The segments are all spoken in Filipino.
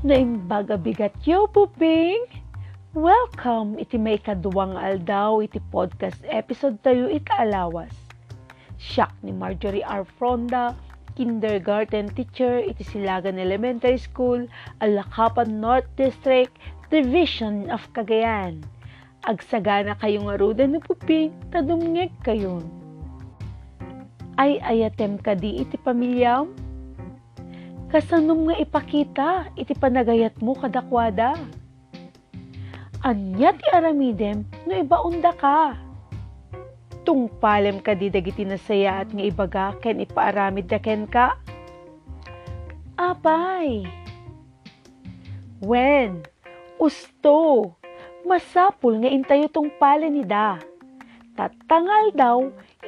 Naimbaga bigat yo, Puping! Welcome iti may kaduwang aldaw iti podcast episode tayo ikaalawas. Siyak ni Marjorie R. Fronda, kindergarten teacher iti Silagan Elementary School, Alakapan North District, Division of Cagayan. Agsagana kayong arudan ni Puping, tadumngeg kayon. Ay ayatem ka iti pamilyam? Kasanong nga ipakita iti panagayat mo kadakwada? Anya ti aramidem no ibaunda ka. Tungpalem ka di dagiti nasaya at nga ibaga ken ipaaramid da ken ka. Apay. When? Usto. Masapul nga intayo tong pala ni da. Tatangal daw,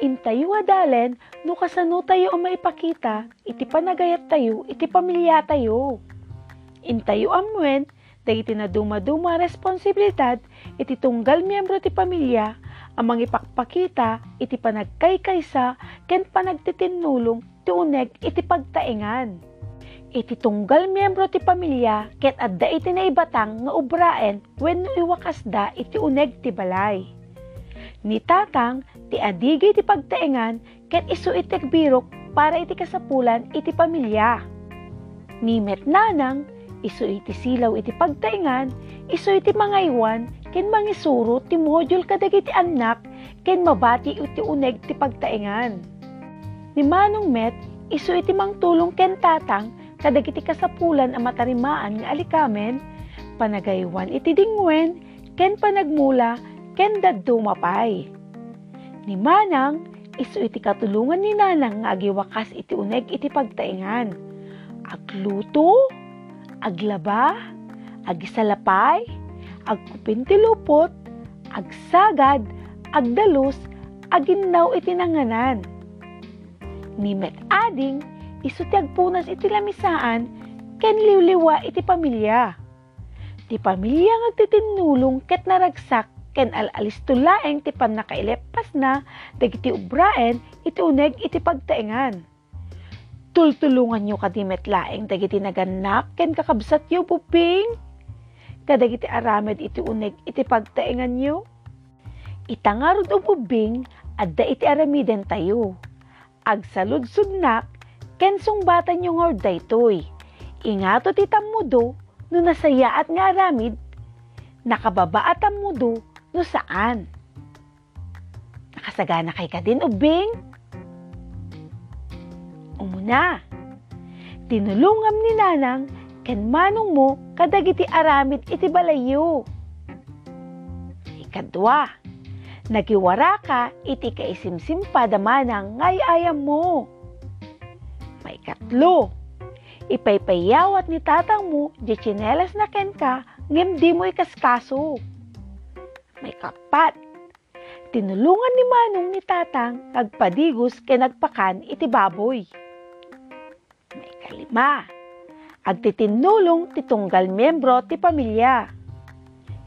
intayo adalen, no kasano tayo ang maipakita, iti panagayat tayo, iti pamilya tayo. Intayo amwen, dagiti na dumaduma responsibilidad, iti tunggal miyembro ti pamilya, ang mangipakpakita, iti panagkaykaysa, ken panagtitinulong, ti uneg, iti pagtaingan iti tunggal miyembro ti pamilya ket adda iti naibatang nga ubraen wenno iwakas da iti uneg ti balay. Ni tatang ti adigay ti pagtaengan ket isu iti birok para iti kasapulan iti pamilya. Ni met nanang isu iti silaw iti pagtaengan isu iti mangaywan ken mangisuro ti module kadagiti anak ken mabati iti uneg ti pagtaengan. Ni manong met isu iti mangtulong ken tatang kadagiti kasapulan ang matarimaan nga alikamen, panagaywan iti dingwen, ken panagmula, ken daddo mapay. Ni Manang, isu iti katulungan ni Nanang nga agiwakas iti uneg iti pagtaingan. Agluto, aglaba, agisalapay, agkupin ti lupot, agsagad, agdalus, aginnaw iti nanganan. Ni met ading, isutiag punas iti lamisaan, ken liwliwa iti pamilya. Ti pamilya nga titinulong ket naragsak ken alalis tulaeng ti pan nakailepas na dagiti ubraen iti uneg iti pagtaengan. Tultulungan nyo kadimet laeng dagiti naganak ken kakabsat yo puping. Kadagiti aramed iti uneg iti pagtaengan nyo. Itangarod o bubing adda iti aramiden tayo. Agsaludsudnak ken sungbatan yung nga daytoy. Ingato ti tamudo no nasayaat nga aramid, nakababa at tamudo no saan. Nakasagana kay ka din, ubing? Umuna, tinulungam ni nanang ken manong mo kadagiti aramid iti balayo. Ikadwa, nagiwara ka iti kaisimsim pa damanang ngay ayam mo may katlo. Ipaypayawat ni tatang mo, di chinelas na ken ka, ngem di mo ikaskaso. May kapat. Tinulungan ni Manong ni tatang, kagpadigos ken nagpakan iti baboy. May kalima. Agtitinulong ti tunggal membro ti pamilya.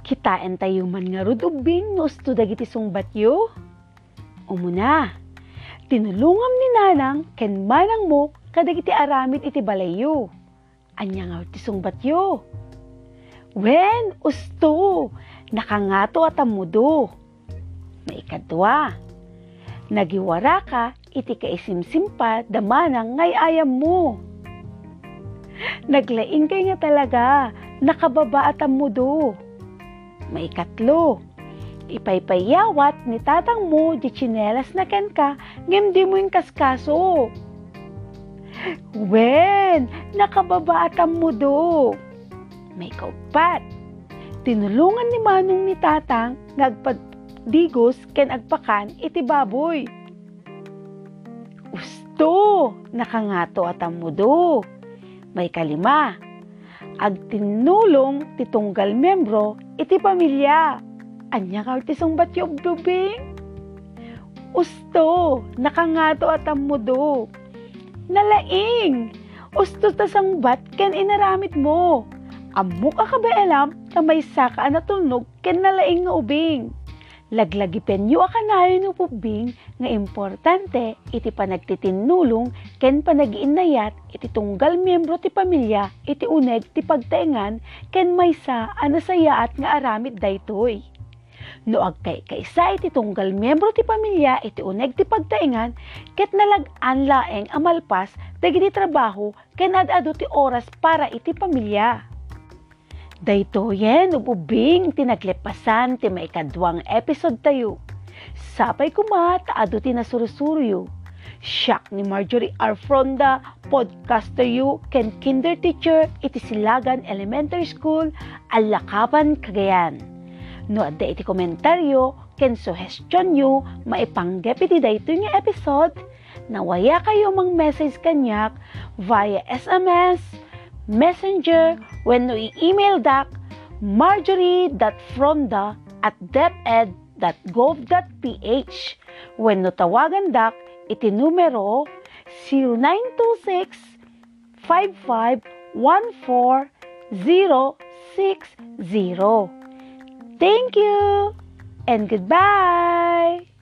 Kitaan tayo man nga rudubing no usto dagiti sungbatyo. Umuna, tinulungam ni nanang ken manang mo kadagiti aramid iti balayo. Anya nga ti sungbatyo. Wen, usto, nakangato at amudo. Maikadwa, nagiwara ka iti kaisimsimpa damanang ngay ayam mo. Naglaing kay nga talaga, nakababa at amudo. Maikatlo, ipaypayawat ni tatang mo di chinelas na ken ka, ngem di mo yung kaskaso. Wen, nakababa at ang mudo. May kaupat. Tinulungan ni Manong ni Tatang nagpadigos ken agpakan iti baboy. Usto, nakangato at ang mudo. May kalima. Agtinulong ti tunggal membro iti pamilya. Anya ka ti batyo bubing? Usto, nakangato at ang mudo nalaing. Usto ta sang bat ken inaramit mo. Amok ka ba alam na may saka na tulnog ken nalaing nga ubing. Laglagi penyo akanayo no pubing nga importante iti panagtitinulong ken panagiinayat iti tunggal miyembro ti pamilya iti uneg ti pagtaengan ken maysa anasayaat nga aramid daytoy. No agkay kaysa iti tunggal miyembro ti pamilya iti uneg ti pagtaengan ket nalag-an laeng amalpas dagiti trabaho ken adado ti oras para iti pamilya. Dayto yen ububing tinaglepasan ti maikadwang episode tayo. Sapay kuma taado ti nasurusuryo. Siyak ni Marjorie R. Fronda, podcaster yu, ken kinder teacher, iti Silagan Elementary School, Alakapan, Cagayan. No adda iti komentaryo, ken suggestion yu, maipanggep iti dayto nga episode, nawaya kayo mang message kanyak via SMS, messenger, when no i-email dak marjorie.fronda at deped.gov.ph when no tawagan dak iti numero 0926 5514 Thank you and goodbye!